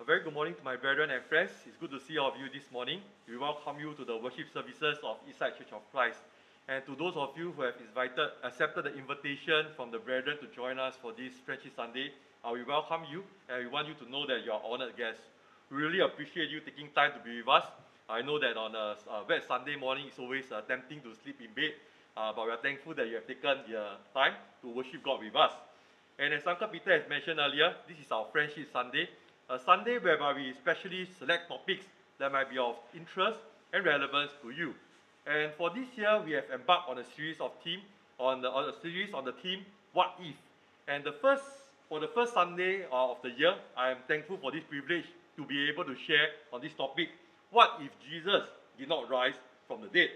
A very good morning to my brethren and friends. It's good to see all of you this morning. We welcome you to the worship services of Eastside Church of Christ. And to those of you who have invited, accepted the invitation from the brethren to join us for this Friendship Sunday, uh, we welcome you and we want you to know that you are honored guests. We really appreciate you taking time to be with us. I know that on a, a wet Sunday morning it's always uh, tempting to sleep in bed, uh, but we are thankful that you have taken the time to worship God with us. And as Uncle Peter has mentioned earlier, this is our Friendship Sunday, a Sunday whereby we especially select topics that might be of interest and relevance to you. And for this year, we have embarked on a series of theme on the on a series on the theme What If. And the first for the first Sunday uh, of the year, I am thankful for this privilege to be able to share on this topic. What if Jesus did not rise from the dead?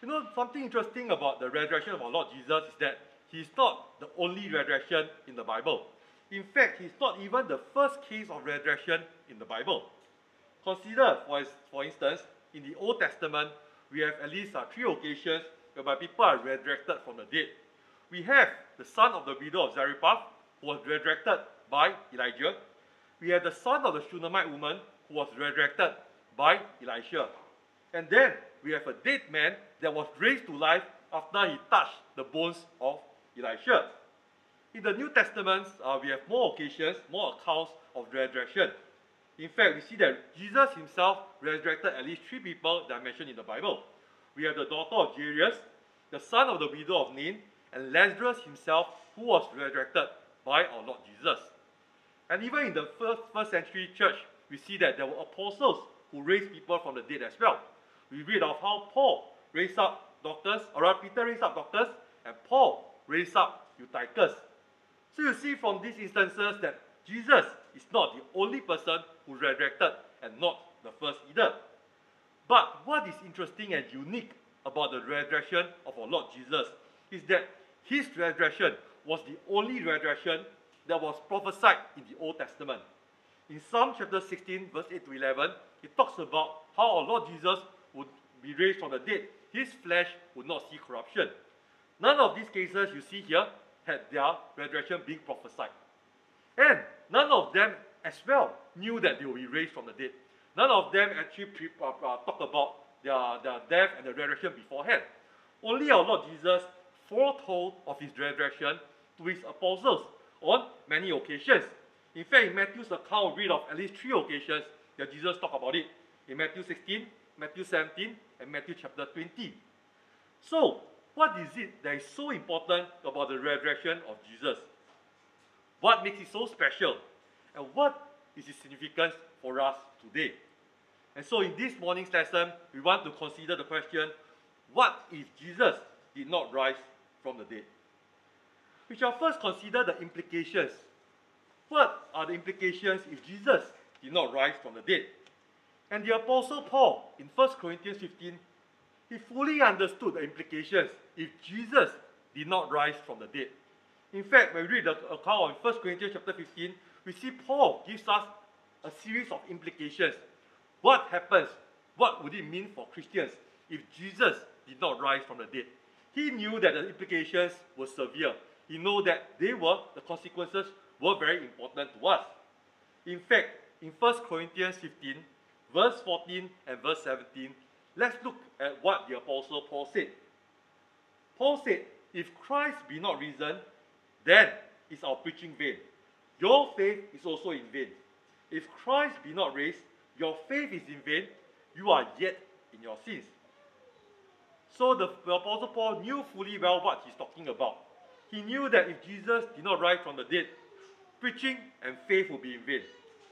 You know, something interesting about the resurrection of our Lord Jesus is that he's not the only resurrection in the Bible. In fact, he's not even the first case of resurrection in the Bible. Consider, for, for instance, in the Old Testament, we have at least uh, three occasions whereby people are resurrected from the dead. We have the son of the widow of Zarephath, who was resurrected by Elijah. We have the son of the Shunammite woman, who was resurrected by Elisha. And then we have a dead man that was raised to life after he touched the bones of Elisha. In the New Testament, uh, we have more occasions, more accounts of resurrection. In fact, we see that Jesus himself resurrected at least three people that are mentioned in the Bible. We have the daughter of Jairus, the son of the widow of Nain, and Lazarus himself, who was resurrected by our Lord Jesus. And even in the first, first century church, we see that there were apostles who raised people from the dead as well. We read of how Paul raised up Dorcas, or Peter raised up Dorcas, and Paul raised up Eutychus. So you see from these instances that Jesus is not the only person who resurrected and not the first either. But what is interesting and unique about the resurrection of our Lord Jesus is that his resurrection was the only resurrection that was prophesied in the Old Testament. In Psalm chapter 16, verse 8 to 11, it talks about how our Lord Jesus would be raised from the dead. His flesh would not see corruption. None of these cases you see here had their resurrection being prophesied. And none of them as well knew that they will be raised from the dead. None of them actually pre- uh, uh, talked about their, their death and the resurrection beforehand. Only our Lord Jesus foretold of his resurrection to his apostles on many occasions. In fact, in Matthew's account, we read of at least three occasions that Jesus talked about it. In Matthew 16, Matthew 17, and Matthew chapter 20. So, what is it that is so important about the resurrection of Jesus? What makes it so special? And what is its significance for us today? And so, in this morning's lesson, we want to consider the question what if Jesus did not rise from the dead? We shall first consider the implications. What are the implications if Jesus did not rise from the dead? And the Apostle Paul, in 1 Corinthians 15, he fully understood the implications if Jesus did not rise from the dead. In fact, when we read the account of 1 Corinthians chapter 15, we see Paul gives us a series of implications. What happens? What would it mean for Christians if Jesus did not rise from the dead? He knew that the implications were severe. He knew that they were, the consequences were very important to us. In fact, in 1 Corinthians 15, verse 14 and verse 17, let's look at what the Apostle Paul said. Paul said, If Christ be not risen, then is our preaching vain. Your faith is also in vain. If Christ be not raised, your faith is in vain. You are yet in your sins. So the, the Apostle Paul knew fully well what he's talking about. He knew that if Jesus did not rise from the dead, preaching and faith would be in vain,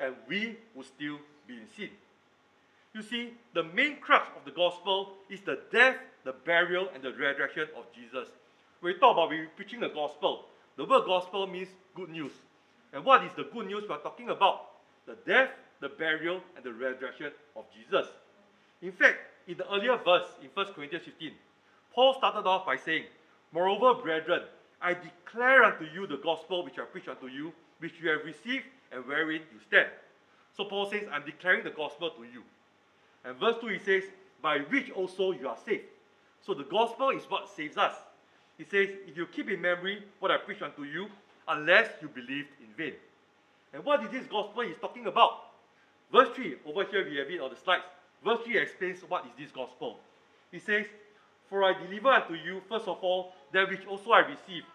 and we would still be in sin. You see, the main crux of the gospel is the death, the burial, and the resurrection of Jesus. When we talk about we preaching the gospel, the word gospel means good news. And what is the good news we are talking about? The death, the burial, and the resurrection of Jesus. In fact, in the earlier verse in 1 Corinthians 15, Paul started off by saying, Moreover, brethren, I declare unto you the gospel which I preach unto you, which you have received and wherein you stand. So Paul says, I'm declaring the gospel to you. And verse 2 he says, By which also you are saved. So the gospel is what saves us. He says, If you keep in memory what I preach unto you, unless you believed in vain. And what is this gospel he's talking about? Verse 3, over here we have it on the slides. Verse 3 explains what is this gospel. He says, For I deliver unto you, first of all, that which also I received.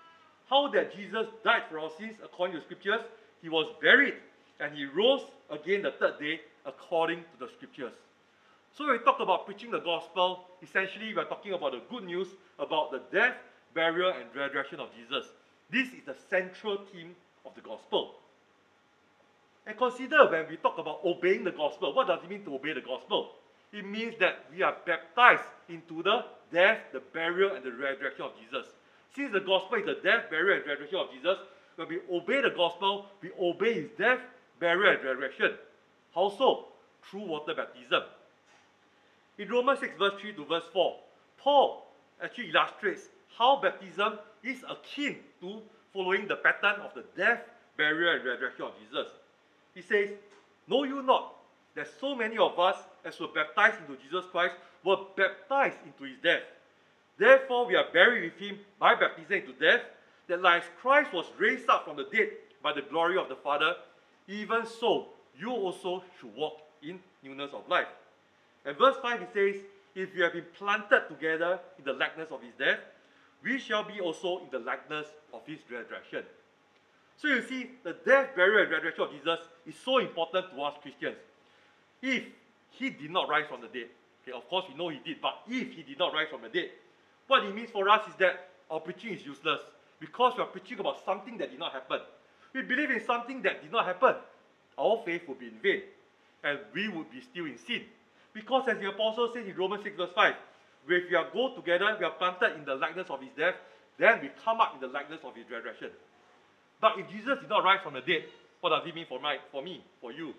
How that Jesus died for our sins according to the scriptures, he was buried, and he rose again the third day according to the scriptures. So when we talk about preaching the gospel, essentially we are talking about the good news about the death, burial, and resurrection of Jesus. This is the central theme of the gospel. And consider when we talk about obeying the gospel, what does it mean to obey the gospel? It means that we are baptized into the death, the burial, and the resurrection of Jesus. Since the gospel is the death, burial, and resurrection of Jesus, when we obey the gospel, we obey his death, burial, and resurrection. How so? Through water baptism. In Romans 6, verse 3 to verse 4, Paul actually illustrates how baptism is akin to following the pattern of the death, burial, and resurrection of Jesus. He says, Know you not that so many of us, as were baptized into Jesus Christ, were baptized into his death? Therefore, we are buried with him by baptism into death, that like Christ was raised up from the dead by the glory of the Father, even so you also should walk in newness of life. And verse 5 it says, If you have been planted together in the likeness of his death, we shall be also in the likeness of his resurrection. So you see, the death, burial, and resurrection of Jesus is so important to us Christians. If he did not rise from the dead, okay, of course we know he did, but if he did not rise from the dead, what it means for us is that our preaching is useless because we are preaching about something that did not happen. We believe in something that did not happen. Our faith would be in vain, and we would be still in sin. Because as the apostle says in Romans 6, verse 5, if we are go together, we are planted in the likeness of his death, then we come up in the likeness of his resurrection. But if Jesus did not rise from the dead, what does it mean for, my, for me, for you?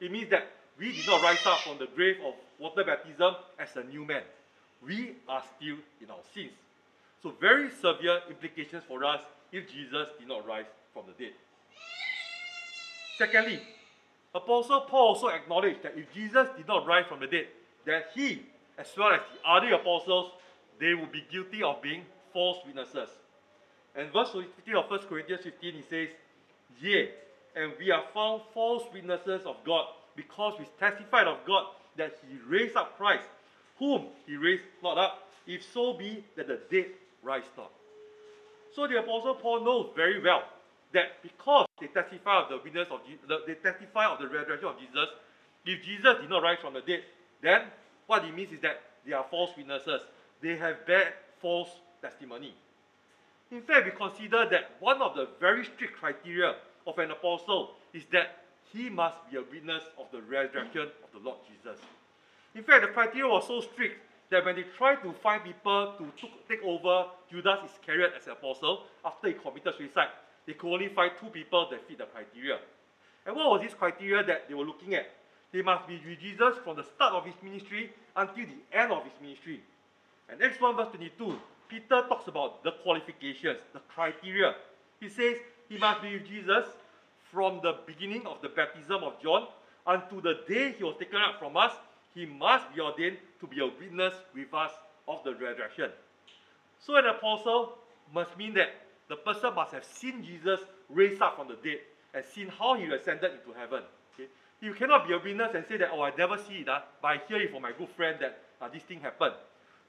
It means that we did not rise up from the grave of water baptism as a new man. We are still in our sins. So, very severe implications for us if Jesus did not rise from the dead. Secondly, Apostle Paul also acknowledged that if Jesus did not rise from the dead, that he, as well as the other apostles, they would be guilty of being false witnesses. And verse 15 of 1 Corinthians 15, he says, Yea, and we are found false witnesses of God, because we testified of God that he raised up Christ, whom he raised not up, if so be that the dead rise not. So the apostle Paul knows very well that because they testify of the witness of Jesus, they testify of the resurrection of Jesus, if Jesus did not rise from the dead, then what it means is that they are false witnesses. They have bad false testimony. In fact, we consider that one of the very strict criteria of an apostle is that he must be a witness of the resurrection of the Lord Jesus. In fact, the criteria was so strict that when they tried to find people to take over Judas Iscariot as an apostle after he committed suicide, they find two people that fit the criteria. And what was this criteria that they were looking at? They must be with Jesus from the start of his ministry until the end of his ministry. And Acts 1 verse 22, Peter talks about the qualifications, the criteria. He says he must be with Jesus from the beginning of the baptism of John until the day he was taken up from us. He must be ordained to be a witness with us of the resurrection. So an apostle must mean that the person must have seen Jesus raised up from the dead and seen how he ascended into heaven. Okay? You cannot be a witness and say that, oh, I never see it, uh, but I hear it from my good friend that uh, this thing happened.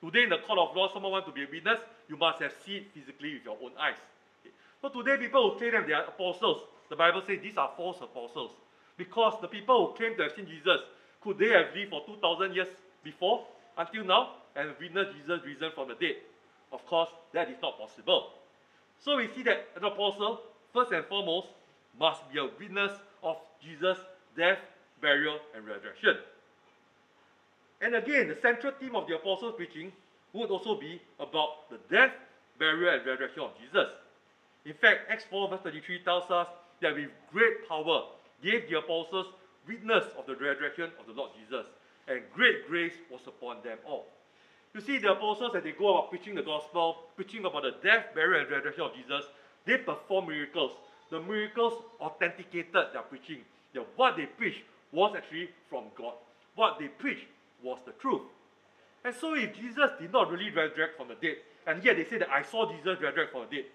Today in the court of law, someone wants to be a witness, you must have seen it physically with your own eyes. Okay? So today people who claim that they are apostles, the Bible says these are false apostles. Because the people who claim to have seen Jesus, could they have lived for 2,000 years before, until now, and witnessed Jesus risen from the dead? Of course, that is not possible. So we see that an apostle, first and foremost, must be a witness of Jesus' death, burial, and resurrection. And again, the central theme of the apostles' preaching would also be about the death, burial, and resurrection of Jesus. In fact, Acts 4 verse 33 tells us that with great power gave the apostles witness of the resurrection of the Lord Jesus, and great grace was upon them all. You see, the apostles, as they go about preaching the gospel, preaching about the death, burial, and resurrection of Jesus, they perform miracles. The miracles authenticated their preaching. That what they preached was actually from God. What they preached was the truth. And so, if Jesus did not really resurrect from the dead, and yet they say that I saw Jesus resurrect from the dead,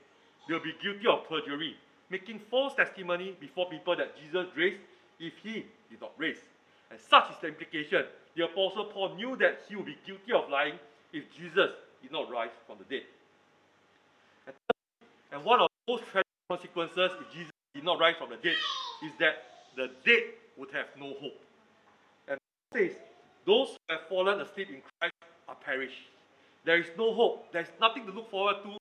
they'll be guilty of perjury. making false testimony before people that Jesus raised if he did not raise. And such is the implication. The Apostle Paul knew that he would be guilty of lying if Jesus did not rise from the dead. And, and one of the most tragic consequences if Jesus did not rise from the dead is that the dead would have no hope. And Paul says, those who have fallen asleep in Christ are perished. There is no hope. There is nothing to look forward to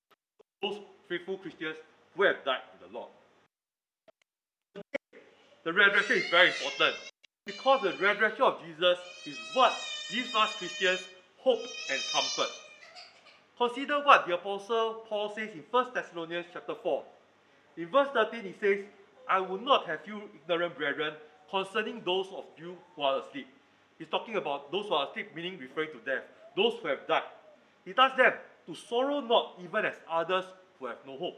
those faithful Christians who have died in the Lord. The resurrection is very important because the resurrection of Jesus is what gives us Christians hope and comfort. Consider what the apostle Paul says in 1 Thessalonians chapter 4. In verse 13 he says, I will not have you ignorant brethren concerning those of you who are asleep. He's talking about those who are asleep, meaning referring to death, those who have died. He tells them to sorrow not even as others who have no hope.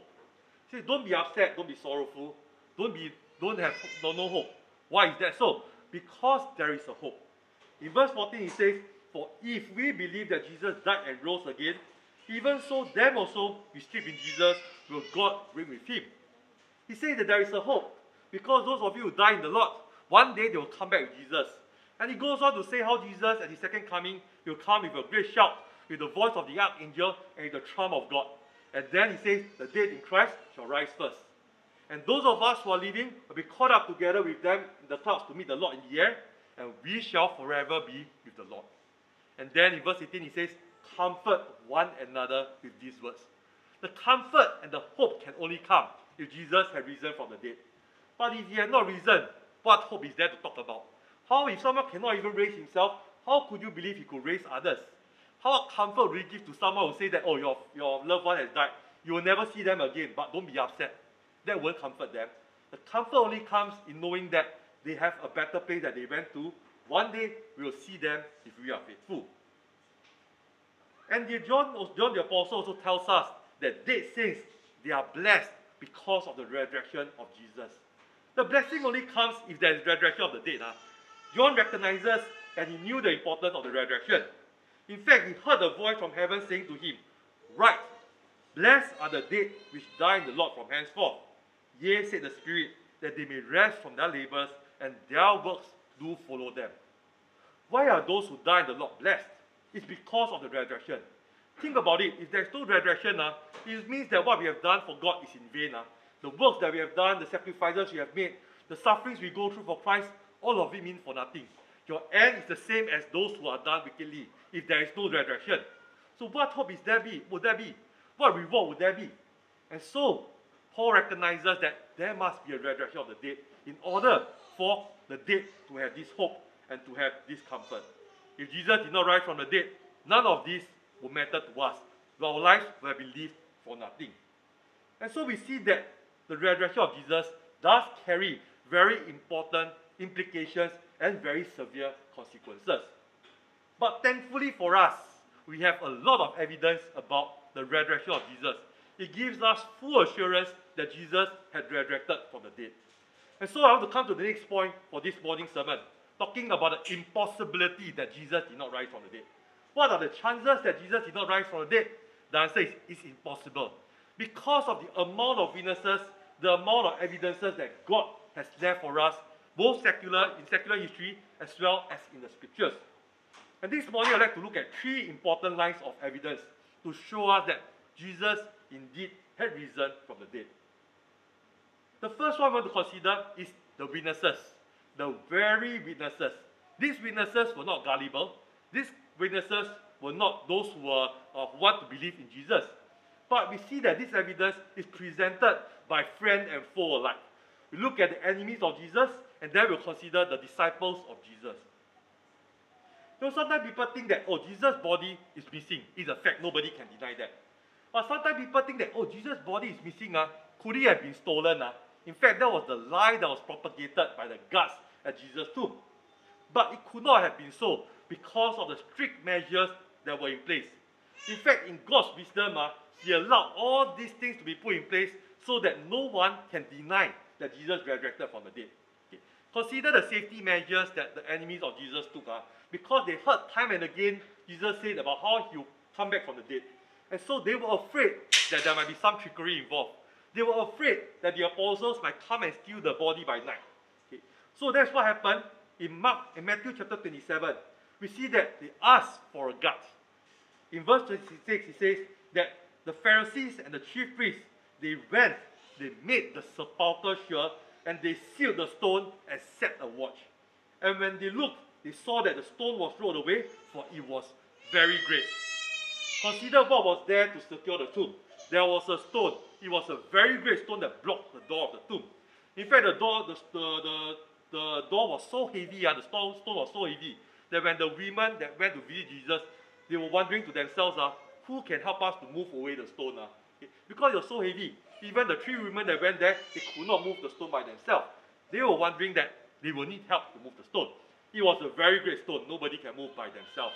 He says, don't be upset, don't be sorrowful, don't be don't have no, no hope. Why is that so? Because there is a hope. In verse 14 he says, For if we believe that Jesus died and rose again, even so them also who sleep in Jesus will God bring with him. He says that there is a hope. Because those of you who die in the Lord, one day they will come back with Jesus. And he goes on to say how Jesus at his second coming will come with a great shout, with the voice of the archangel and with the trump of God. And then he says, The dead in Christ shall rise first. And those of us who are living will be caught up together with them in the clouds to meet the Lord in the air, and we shall forever be with the Lord. And then in verse 18 he says, Comfort one another with these words. The comfort and the hope can only come if Jesus had risen from the dead. But if he had not risen, what hope is there to talk about? How, if someone cannot even raise himself, how could you believe he could raise others? How comfort will you give to someone who say that, oh, your, your loved one has died? You will never see them again, but don't be upset. That won't comfort them. The comfort only comes in knowing that they have a better place that they went to. One day we will see them if we are faithful. And the John, John the Apostle also tells us that dead saints, they are blessed because of the resurrection of Jesus. The blessing only comes if there is resurrection of the dead. Huh? John recognizes and he knew the importance of the resurrection. In fact, he heard a voice from heaven saying to him, Right, blessed are the dead which die in the Lord from henceforth. Yea, said the Spirit, that they may rest from their labors and their works do follow them. Why are those who die in the Lord blessed? It's because of the resurrection. Think about it. If there's no resurrection, uh, it means that what we have done for God is in vain. Uh. The works that we have done, the sacrifices we have made, the sufferings we go through for Christ, all of it means for nothing. Your end is the same as those who are done wickedly if there is no resurrection. So what hope is there be? Would there be? What reward would there be? And so Paul recognizes that there must be a resurrection of the dead in order for the dead to have this hope and to have this comfort. If Jesus did not rise from the dead, none of this would matter to us. Our lives would have been lived for nothing. And so we see that the resurrection of Jesus does carry very important implications and very severe consequences. But thankfully for us, we have a lot of evidence about the resurrection of Jesus. It gives us full assurance that Jesus had resurrected from the dead. And so I want to come to the next point for this morning's sermon, talking about the impossibility that Jesus did not rise from the dead. What are the chances that Jesus did not rise from the dead? The answer is it's impossible. Because of the amount of witnesses, the amount of evidences that God has left for us, both secular in secular history as well as in the scriptures. And this morning I'd like to look at three important lines of evidence to show us that Jesus indeed had risen from the dead. The first one I want to consider is the witnesses, the very witnesses. These witnesses were not gullible. These witnesses were not those who were uh, who want to believe in Jesus. But we see that this evidence is presented by friend and foe alike. We look at the enemies of Jesus, and then we'll consider the disciples of Jesus. You know, sometimes people think that, oh, Jesus' body is missing. It's a fact, nobody can deny that. But sometimes people think that, oh, Jesus' body is missing. Uh, could he have been stolen? Uh? In fact, that was the lie that was propagated by the guards at Jesus' tomb. But it could not have been so because of the strict measures that were in place. In fact, in God's wisdom, uh, He allowed all these things to be put in place so that no one can deny that Jesus resurrected from the dead. Okay. Consider the safety measures that the enemies of Jesus took uh, because they heard time and again Jesus said about how he will come back from the dead. And so they were afraid that there might be some trickery involved. They were afraid that the apostles might come and steal the body by night. Okay. So that's what happened in Mark in Matthew chapter 27. We see that they asked for a guard. In verse 26, it says that the Pharisees and the chief priests they went, they made the sepulchre sure, and they sealed the stone and set a watch. And when they looked, they saw that the stone was rolled away, for it was very great. Consider what was there to secure the tomb. There was a stone. It was a very great stone that blocked the door of the tomb. In fact, the door, the, the, the, the door was so heavy, uh, the stone, stone was so heavy, that when the women that went to visit Jesus, they were wondering to themselves, uh, who can help us to move away the stone? Uh? Because it was so heavy. Even the three women that went there, they could not move the stone by themselves. They were wondering that they will need help to move the stone. It was a very great stone. Nobody can move by themselves.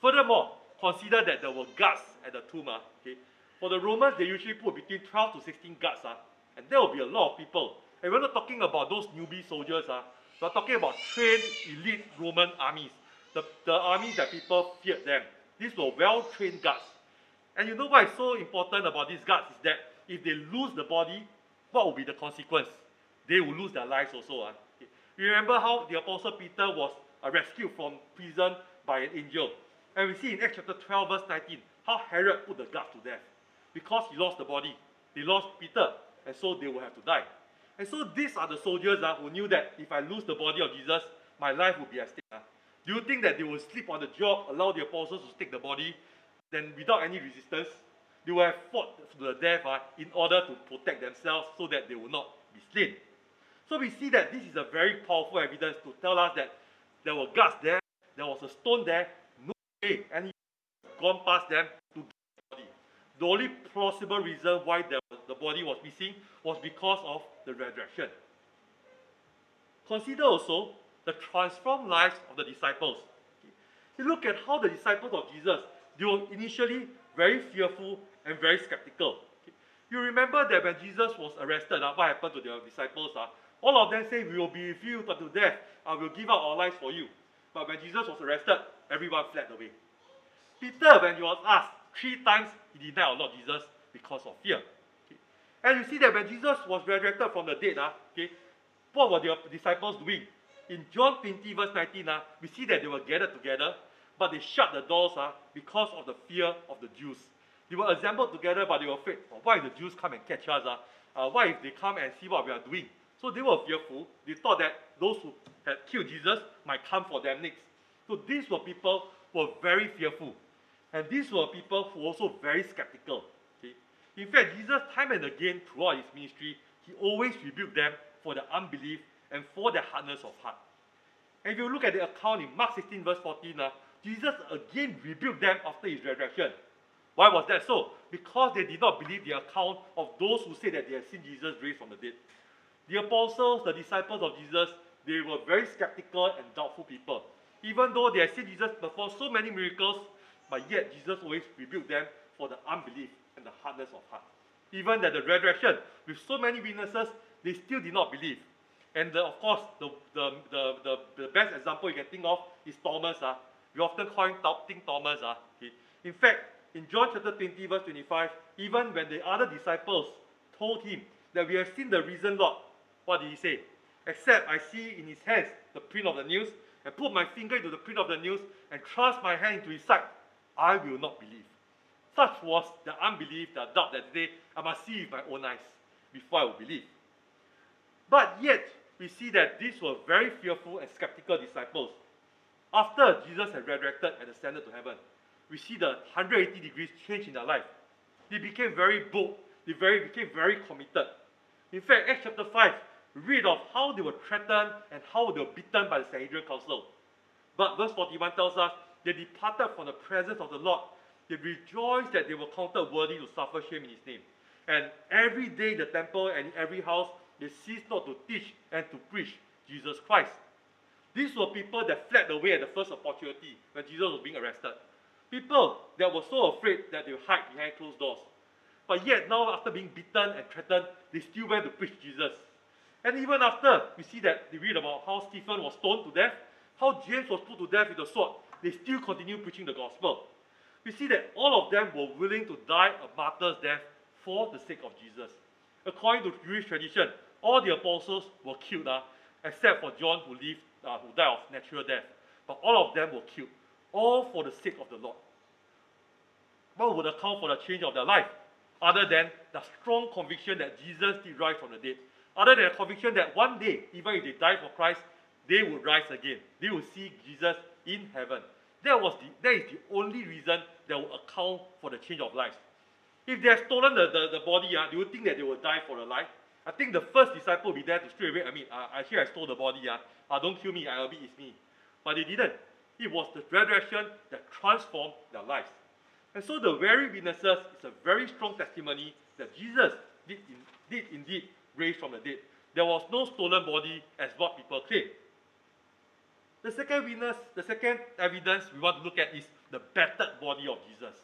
Furthermore, consider that there were guards at the tomb. Uh, okay? For the Romans, they usually put between 12 to 16 guards. Uh, and there will be a lot of people. And we're not talking about those newbie soldiers. Uh, we're talking about trained elite Roman armies. The, the armies that people feared them. These were well-trained guards. And you know why it's so important about these guards is that if they lose the body, what will be the consequence? They will lose their lives also. You remember how the Apostle Peter was rescued from prison by an angel. And we see in Acts chapter 12, verse 19, how Herod put the guards to death. Because he lost the body. They lost Peter, and so they will have to die. And so these are the soldiers uh, who knew that if I lose the body of Jesus, my life will be at stake. Uh. Do you think that they will sleep on the job, allow the apostles to take the body, then without any resistance? They will have fought to the death uh, in order to protect themselves so that they will not be slain. So we see that this is a very powerful evidence to tell us that there were guards there, there was a stone there, way any gone past them to the body. The only plausible reason why the, the body was missing was because of the resurrection. Consider also the transformed lives of the disciples. You look at how the disciples of Jesus, they were initially very fearful and very skeptical. You remember that when Jesus was arrested, uh, what happened to the disciples? Uh, all of them say, We will be with you to death. I will give up our lives for you. But when Jesus was arrested, everyone fled away. Peter, when he was asked three times, he denied our Lord Jesus because of fear. Okay. And you see that when Jesus was resurrected from the dead, uh, okay, what were the disciples doing? In John 20, verse 19, uh, we see that they were gathered together, but they shut the doors uh, because of the fear of the Jews. They were assembled together, but they were afraid. Why the Jews come and catch us? Uh? Uh, why if they come and see what we are doing? So they were fearful. They thought that those who had killed Jesus might come for them next. So these were people who were very fearful. And these were people who were also very skeptical. Okay? In fact, Jesus, time and again throughout his ministry, he always rebuked them for their unbelief and for their hardness of heart. And if you look at the account in Mark 16, verse 14, uh, Jesus again rebuked them after his resurrection. Why was that so? Because they did not believe the account of those who said that they had seen Jesus raised from the dead. The apostles, the disciples of Jesus, they were very skeptical and doubtful people. Even though they had seen Jesus perform so many miracles, but yet Jesus always rebuked them for the unbelief and the hardness of heart. Even at the resurrection, with so many witnesses, they still did not believe. And the, of course, the, the, the, the, best example you can think of is Thomas. Uh. We often call him Doubting Thomas. Uh. Okay. In fact, in John chapter 20, verse 25, even when the other disciples told him that we have seen the risen Lord, what did he say? Except I see in his hands the print of the nails, and put my finger into the print of the nails, and thrust my hand into his side, I will not believe. Such was the unbelief, the doubt that today I must see with my own eyes before I will believe. But yet, we see that these were very fearful and skeptical disciples. After Jesus had resurrected and ascended to heaven, we see the 180 degrees change in their life. They became very bold. They very, became very committed. In fact, Acts chapter 5, we read of how they were threatened and how they were beaten by the Sanhedrin Council. But verse 41 tells us they departed from the presence of the Lord. They rejoiced that they were counted worthy to suffer shame in his name. And every day in the temple and in every house, they ceased not to teach and to preach Jesus Christ. These were people that fled away at the first opportunity when Jesus was being arrested. People that were so afraid that they would hide behind closed doors. But yet, now after being beaten and threatened, they still went to preach Jesus. And even after, we see that they read about how Stephen was stoned to death, how James was put to death with a sword. They still continue preaching the gospel. We see that all of them were willing to die a martyr's death for the sake of Jesus. According to Jewish tradition, all the apostles were killed, uh, except for John who lived, uh, who died of natural death. But all of them were killed, all for the sake of the Lord. What would account for the change of their life? Other than the strong conviction that Jesus rise from the dead. Other than a conviction that one day, even if they die for Christ, they will rise again. They will see Jesus in heaven. That was the that is the only reason that will account for the change of lives. If they have stolen the, the, the body, uh, do you think that they will die for the life? I think the first disciple will be there to straight away. I mean, uh, hear I stole the body. Uh, uh, don't kill me. I admit it's me. But they didn't. It was the resurrection that transformed their lives. And so the very witnesses is a very strong testimony that Jesus did, in, did indeed raise from the dead. There was no stolen body as what people claim. The second witness, the second evidence we want to look at is the battered body of Jesus.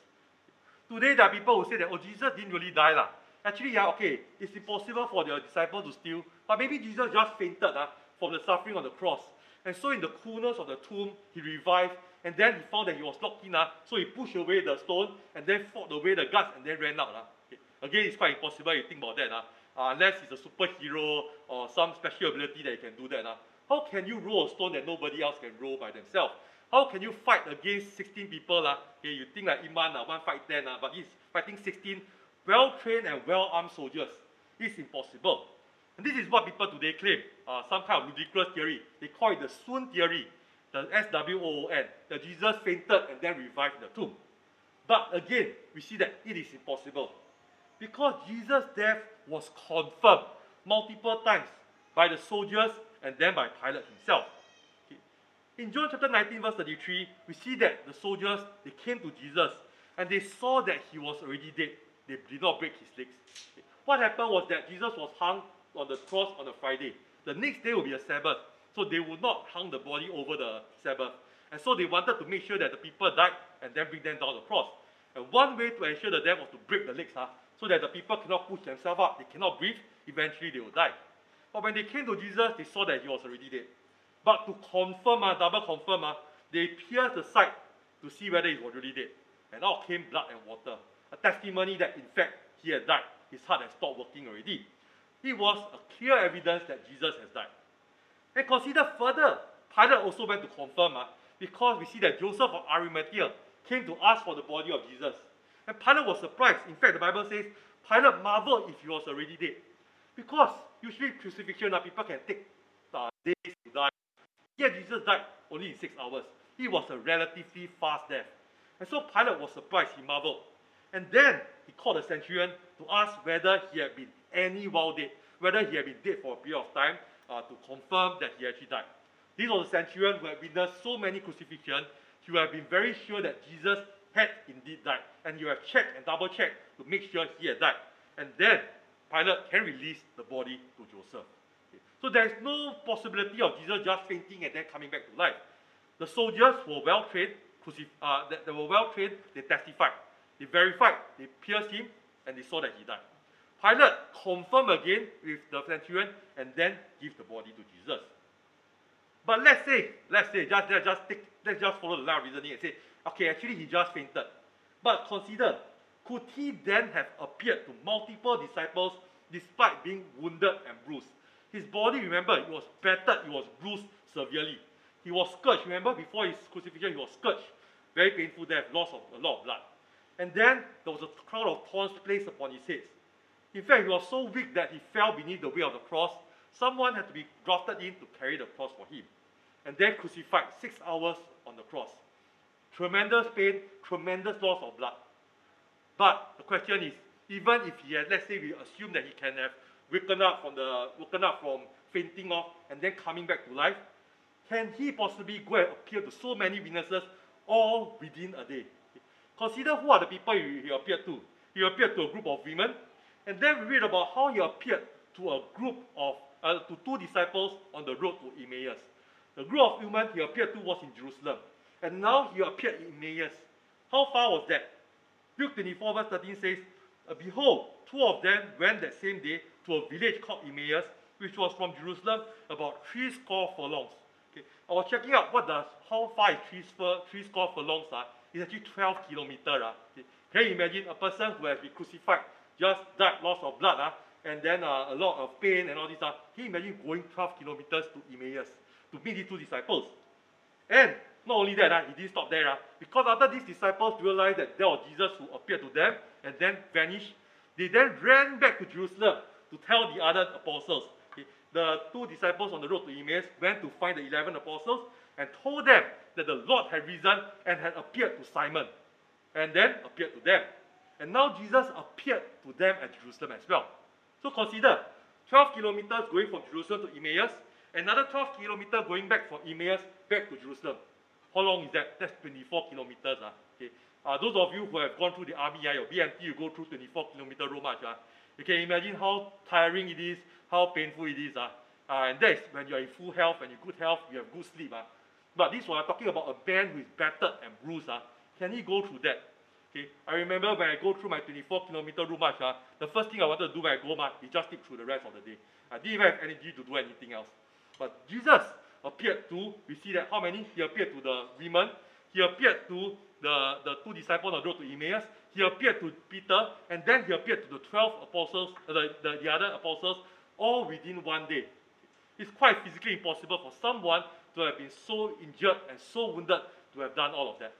Today there are people who say that, oh, Jesus didn't really die. Lah. Actually, yeah, okay, it's impossible for the disciples to steal, but maybe Jesus just fainted uh, from the suffering on the cross. And so in the coolness of the tomb, he revived, and then he found that he was locked in, uh, so he pushed away the stone, and then fought away the guards, and then ran out. Uh. Again, it's quite impossible you think about that, uh, unless he's a superhero or some special ability that he can do that. Uh. How can you roll a stone that nobody else can roll by themselves? How can you fight against 16 people? Uh? Okay, you think like Ip Man, uh, one fight 10, uh, but he's fighting 16 well-trained and well-armed soldiers. It's impossible. And this is what people today claim, uh, some kind of ridiculous theory. They call it the swoon theory, the S-W-O-O-N, that Jesus fainted and then revived in the tomb. But again, we see that it is impossible. Because Jesus' death was confirmed multiple times by the soldiers and then by Pilate himself. Okay. In John chapter 19, verse 33, we see that the soldiers they came to Jesus and they saw that he was already dead. They did not break his legs. Okay. What happened was that Jesus was hung on the cross on a Friday. The next day will be a Sabbath. So they would not hang the body over the Sabbath. And so they wanted to make sure that the people died and then bring them down the cross. And one way to ensure the death was to break the legs, huh? So that the people cannot push themselves up, they cannot breathe, eventually they will die. But when they came to Jesus, they saw that he was already dead. But to confirm, uh, double confirm, uh, they pierced the side to see whether he was really dead. And out came blood and water. A testimony that in fact he had died. His heart had stopped working already. It was a clear evidence that Jesus has died. And consider further, Pilate also went to confirm, uh, because we see that Joseph of Arimathea came to ask for the body of Jesus. And Pilate was surprised. In fact, the Bible says Pilate marveled if he was already dead. Because usually crucifixion, uh, people can take uh, days to die. Yet Jesus died only in six hours. It was a relatively fast death. And so Pilate was surprised, he marveled. And then he called the centurion to ask whether he had been any while dead, whether he had been dead for a period of time uh, to confirm that he actually died. This was a centurion who had witnessed so many crucifixions. He would have been very sure that Jesus had indeed died. And you have checked and double checked to make sure he had died. And then Pilate can release the body to Joseph. Okay. So there is no possibility of Jesus just fainting and then coming back to life. The soldiers were well trained, uh, they were well trained, they testified. They verified, they pierced him, and they saw that he died. Pilate confirmed again with the centurion and then give the body to Jesus. But let's say, let's say, just, let's just take, let's just follow the line of reasoning and say, okay, actually he just fainted. But consider, could he then have appeared to multiple disciples despite being wounded and bruised? His body, remember, it was battered, it was bruised severely. He was scourged, remember, before his crucifixion, he was scourged. Very painful death, loss of a lot of blood. And then there was a crown of thorns placed upon his head. In fact, he was so weak that he fell beneath the weight of the cross. Someone had to be grafted in to carry the cross for him. And then crucified six hours on the cross. Tremendous pain, tremendous loss of blood. But the question is, even if he had, let's say we assume that he can have woken up from the woken up from fainting off and then coming back to life, can he possibly go and appear to so many witnesses all within a day? Consider who are the people he, he appeared to. He appeared to a group of women, and then we read about how he appeared to a group of uh, to two disciples on the road to Emmaus. The group of women he appeared to was in Jerusalem, and now he appeared in Emmaus. How far was that? Luke 24, verse 13 says, uh, Behold, two of them went that same day to a village called Emmaus, which was from Jerusalem about three score furlongs. Okay. I was checking out what does how far is three, three score furlongs are. It's actually 12 kilometers. Uh. Okay. Can you imagine a person who has been crucified, just died, loss of blood, uh, and then uh, a lot of pain and all this. Uh, can you imagine going 12 kilometers to Emmaus to meet these two disciples? And not only that, uh, he didn't stop there. Uh, because after these disciples realized that there was Jesus who appeared to them and then vanished, they then ran back to Jerusalem to tell the other apostles. Okay, The two disciples on the road to Emmaus went to find the 11 apostles and told them that the Lord had risen and had appeared to Simon and then appeared to them. And now Jesus appeared to them at Jerusalem as well. So consider 12 kilometers going from Jerusalem to Emmaus, another 12 kilometers going back from Emmaus back to Jerusalem. How long is that? That's 24 kilometers. Uh, okay. Uh, those of you who have gone through the army, uh, your BMT, you go through 24 kilometer road march. Uh, you can imagine how tiring it is, how painful it is. Uh. Uh, and that is when you're in full health and in good health, you have good sleep. Uh. But this one, I'm talking about a man who is battered and bruised. Uh. Can he go through that? Okay. I remember when I go through my 24 kilometer road march, uh, the first thing I wanted to do when I go uh, is just sleep through the rest of the day. I didn't even have energy to do anything else. But Jesus appeared to, we see that how many? He appeared to the women, he appeared to the, the two disciples on the road to Emmaus, he appeared to Peter, and then he appeared to the 12 apostles, uh, the, the, the other apostles, all within one day. It's quite physically impossible for someone to have been so injured and so wounded to have done all of that.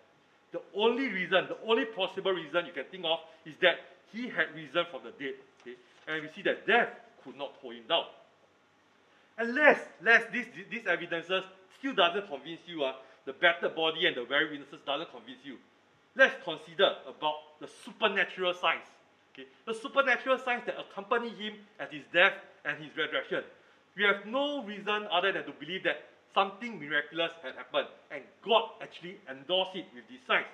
The only reason, the only possible reason you can think of is that he had risen from the dead. Okay? And we see that death could not hold him down. Unless, lest this, these evidences still doesn't convince you, uh, the battered body and the very witnesses doesn't convince you. Let's consider about the supernatural signs. Okay? The supernatural signs that accompany him at his death and his resurrection. We have no reason other than to believe that something miraculous had happened, and God actually endorsed it with these signs.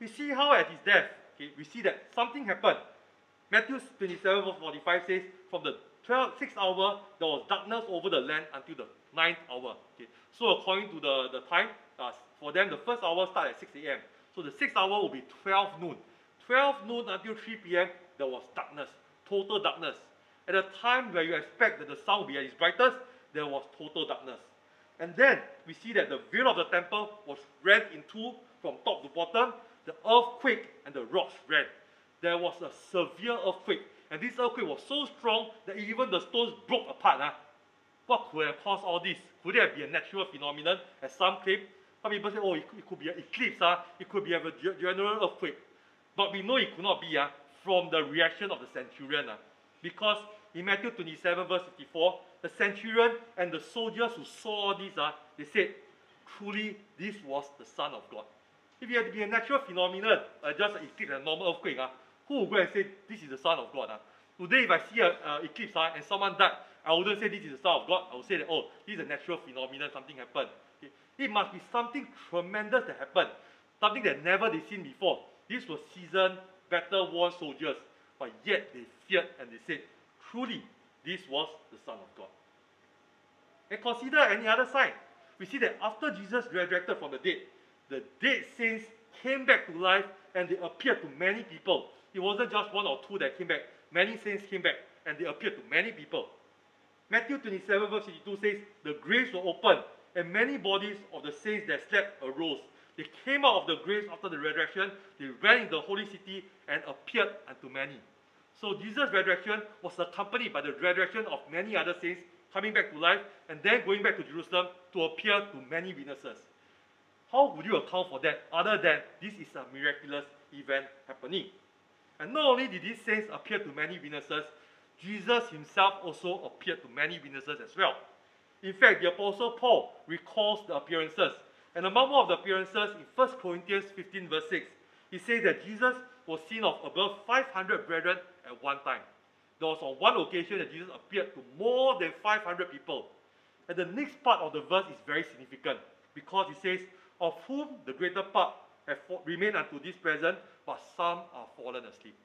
We see how at his death, okay, we see that something happened. Matthew 27 verse 45 says, From the 12, 6th hour, there was darkness over the land until the ninth hour. Okay. So according to the, the time, uh, for them, the first hour started at 6 a.m. So the sixth hour will be 12 noon. 12 noon until 3 p.m., there was darkness, total darkness. At a time where you expect that the sun will be at its brightest, there was total darkness. And then we see that the veil of the temple was rent in two from top to bottom. The earthquake and the rocks rent. There was a severe earthquake, and this earthquake was so strong that even the stones broke apart. Huh? What could have caused all this? Could it be a natural phenomenon, as some claim? Some people say, oh, it, it could be an eclipse, huh? it could be a general earthquake. But we know it could not be huh? from the reaction of the centurion. Huh? Because in Matthew 27, verse 54, the centurion and the soldiers who saw this, uh, they said, truly, this was the Son of God. If it had to be a natural phenomenon, uh, just an eclipse, a normal earthquake, uh, who would go and say, this is the Son of God? Uh? Today, if I see an eclipse uh, and someone died, I wouldn't say this is the Son of God. I would say that, oh, this is a natural phenomenon, something happened. Okay? It must be something tremendous that happened, something that never they seen before. These were seasoned, battle-worn soldiers, but yet they feared and they said, truly, this was the Son of God. And consider any other sign. We see that after Jesus resurrected from the dead, the dead saints came back to life and they appeared to many people. It wasn't just one or two that came back, many saints came back and they appeared to many people. Matthew 27, verse 52 says, The graves were opened, and many bodies of the saints that slept arose. They came out of the graves after the resurrection, they ran into the holy city and appeared unto many. So Jesus' resurrection was accompanied by the resurrection of many other saints coming back to life and then going back to Jerusalem to appear to many witnesses. How would you account for that other than this is a miraculous event happening? And not only did these saints appear to many witnesses, Jesus himself also appeared to many witnesses as well. In fact, the Apostle Paul recalls the appearances. And among one of the appearances in 1 Corinthians 15, verse 6, he says that Jesus was seen of above 500 brethren at one time. There was on one occasion that Jesus appeared to more than 500 people. And the next part of the verse is very significant because it says, Of whom the greater part have remained unto this present, but some are fallen asleep.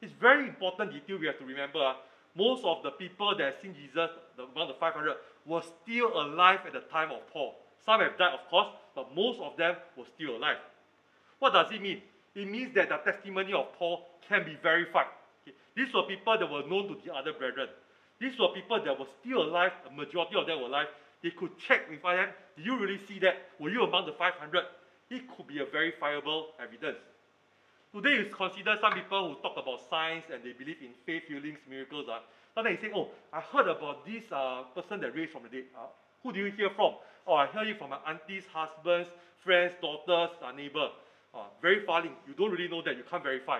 It's very important detail we have to remember. Uh, most of the people that seen Jesus, the, among the 500, were still alive at the time of Paul. Some have died, of course, but most of them were still alive. What does it mean? It means that the testimony of Paul can be verified. Okay? These were people that were known to the other brethren. These were people that were still alive, a majority of them were alive. They could check with them, did you really see that? Were you among the 500? It could be a verifiable evidence. Today, you consider some people who talk about science and they believe in faith healings, miracles. Uh. Sometimes they say, Oh, I heard about this uh, person that raised from the dead. Uh, who do you hear from? Oh, I heard it from my auntie's husbands, friends, daughters, uh, neighbor. Uh, very funny. You don't really know that. You can't verify.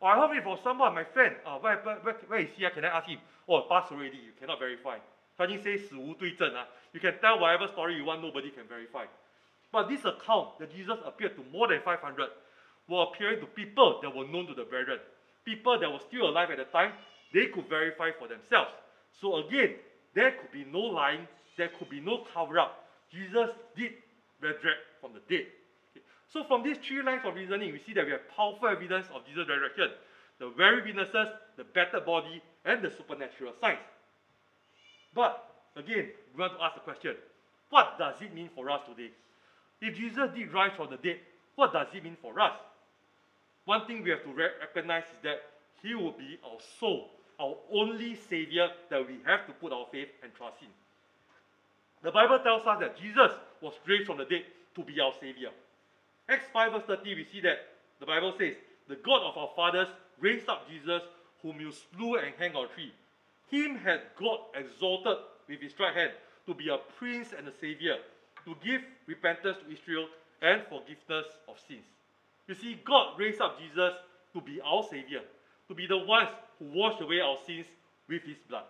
Oh, I heard it from someone, my friend. Uh, where, where, where, where is he? Uh, can I ask him? Oh, passed already. You cannot verify. Chinese says 死无对证. Uh. You can tell whatever story you want, nobody can verify. But this account that Jesus appeared to more than 500 were appearing to people that were known to the brethren. People that were still alive at the time, they could verify for themselves. So again, there could be no lying, there could be no cover up. Jesus did resurrect from the dead. Okay. So from these three lines of reasoning, we see that we have powerful evidence of Jesus' resurrection. The very witnesses, the battered body, and the supernatural signs. But again, we want to ask the question, what does it mean for us today? If Jesus did rise from the dead, what does it mean for us? One thing we have to recognize is that He will be our sole, our only Savior that we have to put our faith and trust in. The Bible tells us that Jesus was raised from the dead to be our Savior. Acts 5 verse 30, we see that the Bible says, The God of our fathers raised up Jesus, whom you slew and hanged on a tree. Him had God exalted with his right hand to be a prince and a savior, to give repentance to Israel and forgiveness of sins. You see, God raised up Jesus to be our Savior, to be the one who wash away our sins with His blood.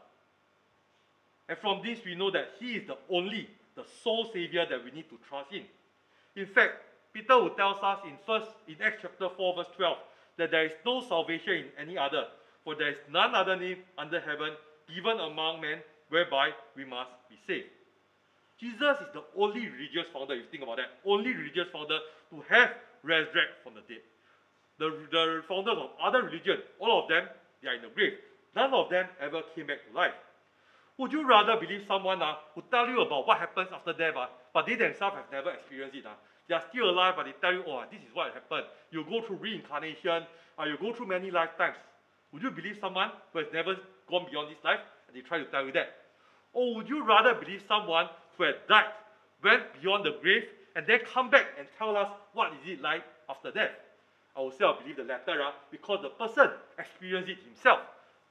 And from this, we know that He is the only, the sole Savior that we need to trust in. In fact, Peter who tells us in first in Acts chapter 4, verse 12, that there is no salvation in any other, for there is none other name under heaven given among men whereby we must be saved. Jesus is the only religious founder, if you think about that, only religious founder to have resurrected from the dead. The, the founders of other religions, all of them, they are in the grave. None of them ever came back to life. Would you rather believe someone uh, who tell you about what happens after death, uh, but they themselves have never experienced it? Uh? They are still alive, but they tell you, oh, this is what happened. You go through reincarnation, uh, you go through many lifetimes. Would you believe someone who has never gone beyond this life and they try to tell you that? Or would you rather believe someone who had died, went beyond the grave, and then come back and tell us what is it like after death? I will say I believe the latter uh, because the person experienced it himself.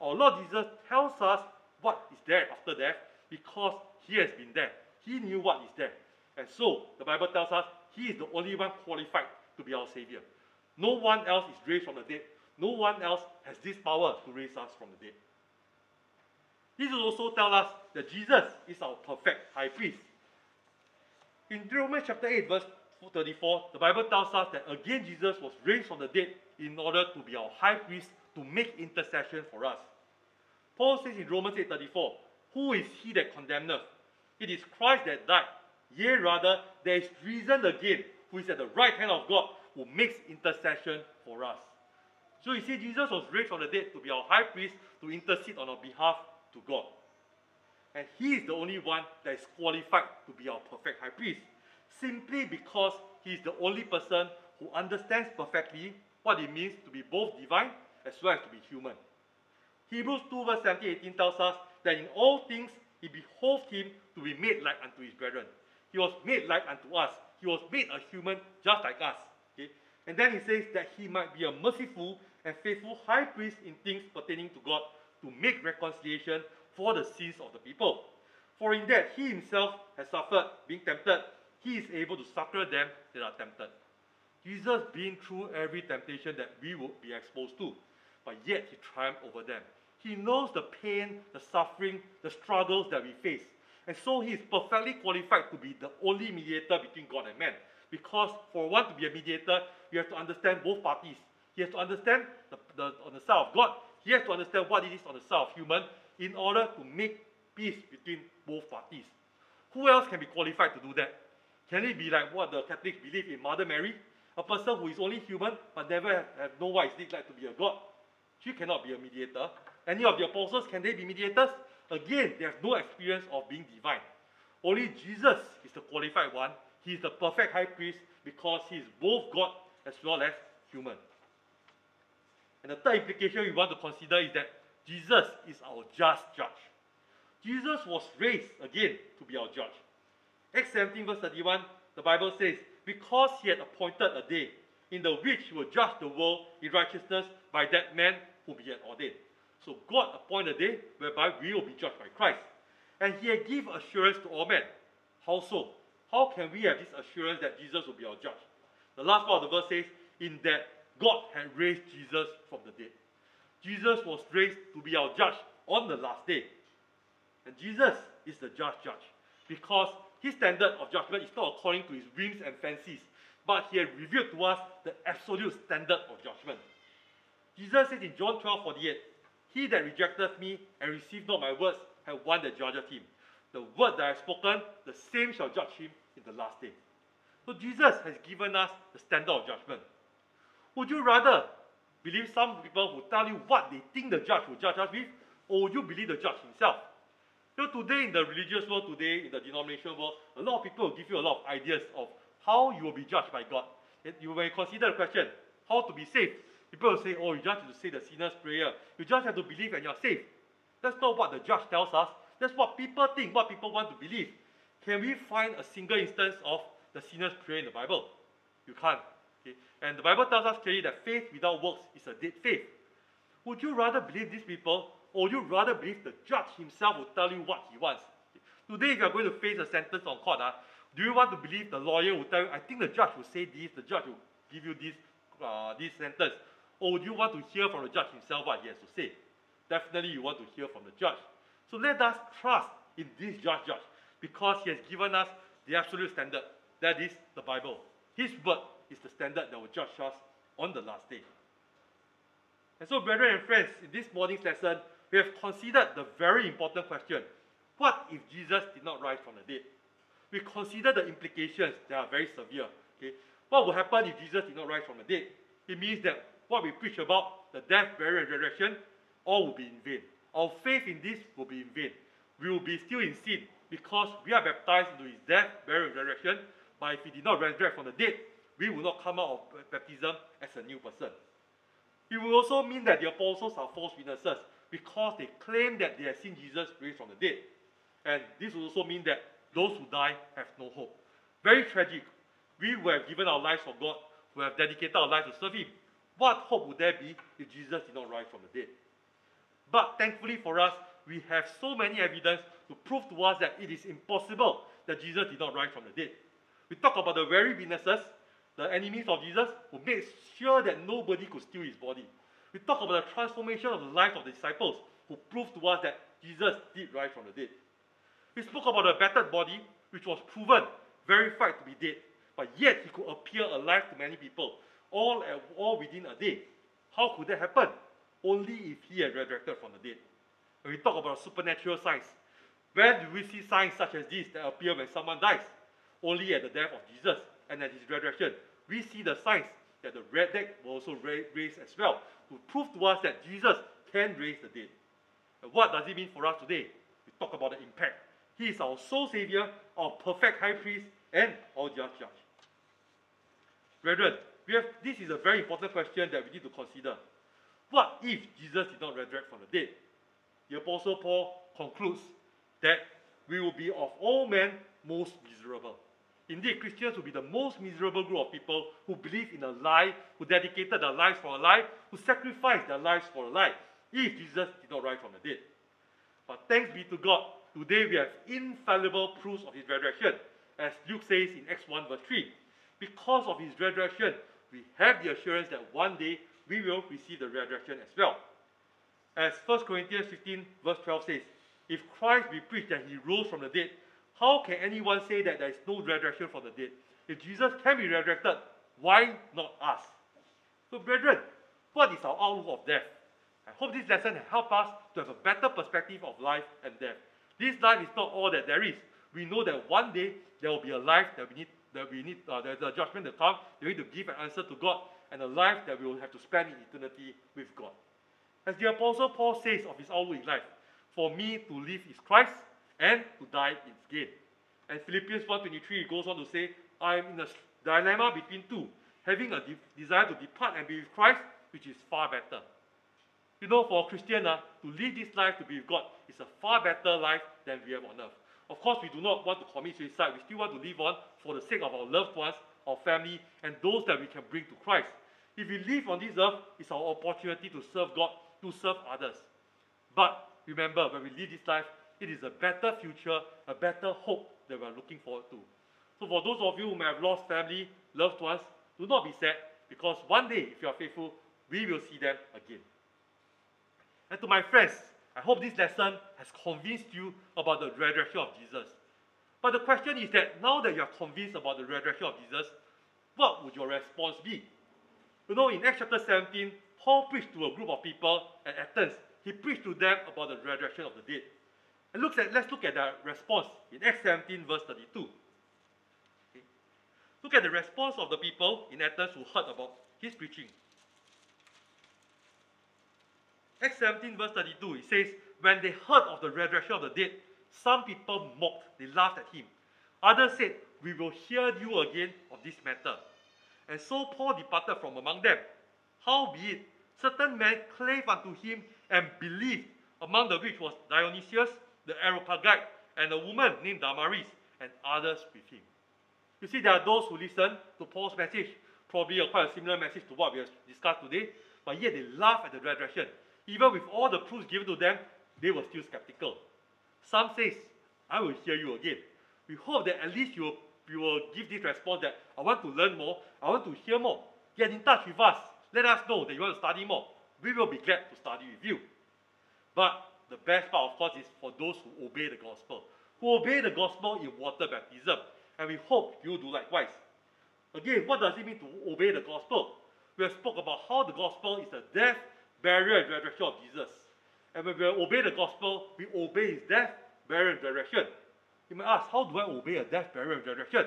Our Lord Jesus tells us what is there after death because he has been there. He knew what is there. And so the Bible tells us he is the only one qualified to be our Savior. No one else is raised from the dead. No one else has this power to raise us from the dead. This will also tell us that Jesus is our perfect high priest. In Romans chapter 8, verse 34, the Bible tells us that again Jesus was raised from the dead in order to be our high priest to make intercession for us. Paul says in Romans 8:34, Who is he that condemneth? It is Christ that died. Yea, rather, there is risen again, who is at the right hand of God, who makes intercession for us. So you see, Jesus was raised from the dead to be our high priest to intercede on our behalf to God. And he is the only one that is qualified to be our perfect high priest, simply because he is the only person who understands perfectly what it means to be both divine as well as to be human. Hebrews 2 verse 17 18 tells us that in all things he behoved him to be made like unto his brethren. He was made like unto us. He was made a human just like us. Okay? And then he says that he might be a merciful and faithful high priest in things pertaining to God to make reconciliation for the sins of the people. For in that he himself has suffered being tempted, he is able to succor them that are tempted. Jesus been through every temptation that we would be exposed to, but yet he triumphed over them. He knows the pain, the suffering, the struggles that we face. And so he is perfectly qualified to be the only mediator between God and man. Because for one to be a mediator, you have to understand both parties. He has to understand the, the, on the side of God, he has to understand what it is on the side of human in order to make peace between both parties. Who else can be qualified to do that? Can it be like what the Catholics believe in Mother Mary? A person who is only human but never have, have know what it's like to be a God. She cannot be a mediator. Any of the apostles, can they be mediators? Again, they have no experience of being divine. Only Jesus is the qualified one. He is the perfect high priest because he is both God as well as human. And the third implication we want to consider is that Jesus is our just judge. Jesus was raised again to be our judge. Acts 17, verse 31, the Bible says, Because he had appointed a day in the which he will judge the world in righteousness by that man whom he had ordained. So God appointed a day whereby we will be judged by Christ. And he had given assurance to all men. How so? How can we have this assurance that Jesus will be our judge? The last part of the verse says, In that God had raised Jesus from the dead. Jesus was raised to be our judge on the last day. And Jesus is the just judge because his standard of judgment is not according to his whims and fancies, but he has revealed to us the absolute standard of judgment. Jesus said in John 12 48, He that rejecteth me and received not my words have one that judgeth him. The word that I have spoken, the same shall judge him in the last day. So Jesus has given us the standard of judgment. Would you rather believe some people who tell you what they think the judge will judge us with, or would you believe the judge himself? You know, today in the religious world, today in the denominational world, a lot of people will give you a lot of ideas of how you will be judged by God. You may consider the question, how to be saved. People will say, oh, you just have to say the sinner's prayer. You just have to believe and you're saved. That's not what the judge tells us. That's what people think, what people want to believe. Can we find a single instance of the sinner's prayer in the Bible? You can't. Okay? And the Bible tells us clearly that faith without works is a dead faith. Would you rather believe these people, or would you rather believe the judge himself will tell you what he wants? Today, if you are going to face a sentence on court, uh, do you want to believe the lawyer will tell you, I think the judge will say this, the judge will give you this, uh, this sentence? Or would you want to hear from the judge himself what he has to say? Definitely you want to hear from the judge. So let us trust in this judge judge because he has given us the absolute standard. That is the Bible. His word is the standard that will judge us on the last day. And so, brethren and friends, in this morning's lesson, we have considered the very important question what if Jesus did not rise from the dead? We consider the implications that are very severe. Okay? What will happen if Jesus did not rise from the dead? It means that what we preach about, the death, burial, and resurrection, all will be in vain. Our faith in this will be in vain. We will be still in sin because we are baptized into his death, burial, and resurrection. But if he did not resurrect from the dead, we will not come out of baptism as a new person. It will also mean that the apostles are false witnesses because they claim that they have seen Jesus raised from the dead. And this will also mean that those who die have no hope. Very tragic. We who have given our lives for God, who have dedicated our lives to serve Him, what hope would there be if Jesus did not rise from the dead? But thankfully for us, we have so many evidence to prove to us that it is impossible that Jesus did not rise from the dead. We talk about the very witnesses, the enemies of Jesus, who made sure that nobody could steal his body. We talk about the transformation of the life of the disciples, who proved to us that Jesus did rise from the dead. We spoke about the battered body, which was proven, verified to be dead, but yet he could appear alive to many people all, at, all within a day. How could that happen? Only if he had resurrected from the dead. When we talk about supernatural signs, where do we see signs such as these that appear when someone dies? Only at the death of Jesus and at his resurrection. We see the signs that the red dead will also raised as well to prove to us that Jesus can raise the dead. And what does it mean for us today? We talk about the impact. He is our sole Savior, our perfect high priest, and our just judge. Brethren, we have, this is a very important question that we need to consider. What if Jesus did not resurrect from the dead? The Apostle Paul concludes that we will be of all men most miserable. Indeed, Christians will be the most miserable group of people who believe in a lie, who dedicated their lives for a lie, who sacrificed their lives for a lie, if Jesus did not rise from the dead. But thanks be to God, today we have infallible proofs of his resurrection, as Luke says in Acts 1 verse 3. Because of his resurrection, we have the assurance that one day we will receive the resurrection as well. As 1 Corinthians 15, verse 12 says, If Christ be preached that he rose from the dead, how can anyone say that there is no resurrection from the dead? If Jesus can be resurrected, why not us? So, brethren, what is our outlook of death? I hope this lesson has helped us to have a better perspective of life and death. This life is not all that there is. We know that one day there will be a life that we need that we need, uh, there's a judgment to come. We need to give an answer to God and a life that we will have to spend in eternity with God. As the Apostle Paul says of his outlook in life, for me to live is Christ and to die is gain. And Philippians 1.23 goes on to say, I am in a dilemma between two, having a de- desire to depart and be with Christ, which is far better. You know, for a Christian, uh, to live this life to be with God is a far better life than we have on earth. Of course, we do not want to commit suicide. We still want to live on for the sake of our loved ones, our family, and those that we can bring to Christ. If we live on this earth, it's our opportunity to serve God, to serve others. But remember, when we live this life, it is a better future, a better hope that we are looking forward to. So for those of you who may have lost family, loved ones, do not be sad because one day, if you are faithful, we will see them again. And to my friends, I hope this lesson has convinced you about the resurrection of Jesus. But the question is that now that you are convinced about the resurrection of Jesus, what would your response be? You know, in Acts chapter 17, Paul preached to a group of people at Athens. He preached to them about the resurrection of the dead. And at, let's look at the response in Acts 17, verse 32. Okay. Look at the response of the people in Athens who heard about his preaching. Acts 17, verse 32, it says, When they heard of the resurrection of the dead, some people mocked, they laughed at him. Others said, We will hear you again of this matter. And so Paul departed from among them. Howbeit, certain men clave unto him and believed, among the which was Dionysius, the Areopagite, and a woman named Damaris, and others with him. You see, there are those who listen to Paul's message, probably a quite a similar message to what we have discussed today, but yet they laugh at the resurrection. Even with all the proofs given to them, they were still skeptical. Some says, I will hear you again. We hope that at least you will, you will give this response that I want to learn more, I want to hear more. Get in touch with us. Let us know that you want to study more. We will be glad to study with you. But the best part, of course, is for those who obey the gospel, who obey the gospel in water baptism. And we hope you do likewise. Again, what does it mean to obey the gospel? We have spoke about how the gospel is the death, burial, and resurrection of Jesus. And when we obey the gospel, we obey his death, burial, and resurrection. You may ask, how do I obey a death, burial, and resurrection?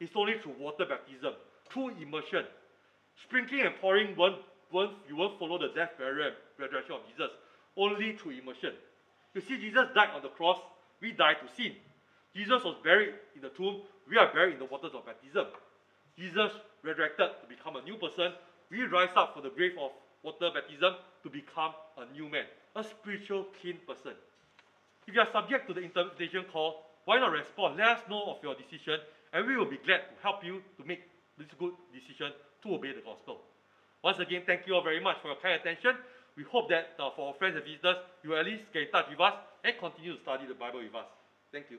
It's only through water baptism, through immersion. Sprinkling and pouring won't, won't, you won't follow the death, burial, and resurrection of Jesus. Only through immersion. You see, Jesus died on the cross, we died to sin. Jesus was buried in the tomb, we are buried in the waters of baptism. Jesus resurrected to become a new person, we rise up from the grave of water baptism to become a new man, a spiritual clean person. If you are subject to the interpretation call, why not respond? Let us know of your decision, and we will be glad to help you to make this good decision to obey the gospel. Once again, thank you all very much for your kind attention. We hope that uh, for our friends and visitors, you at least get in touch with us and continue to study the Bible with us. Thank you.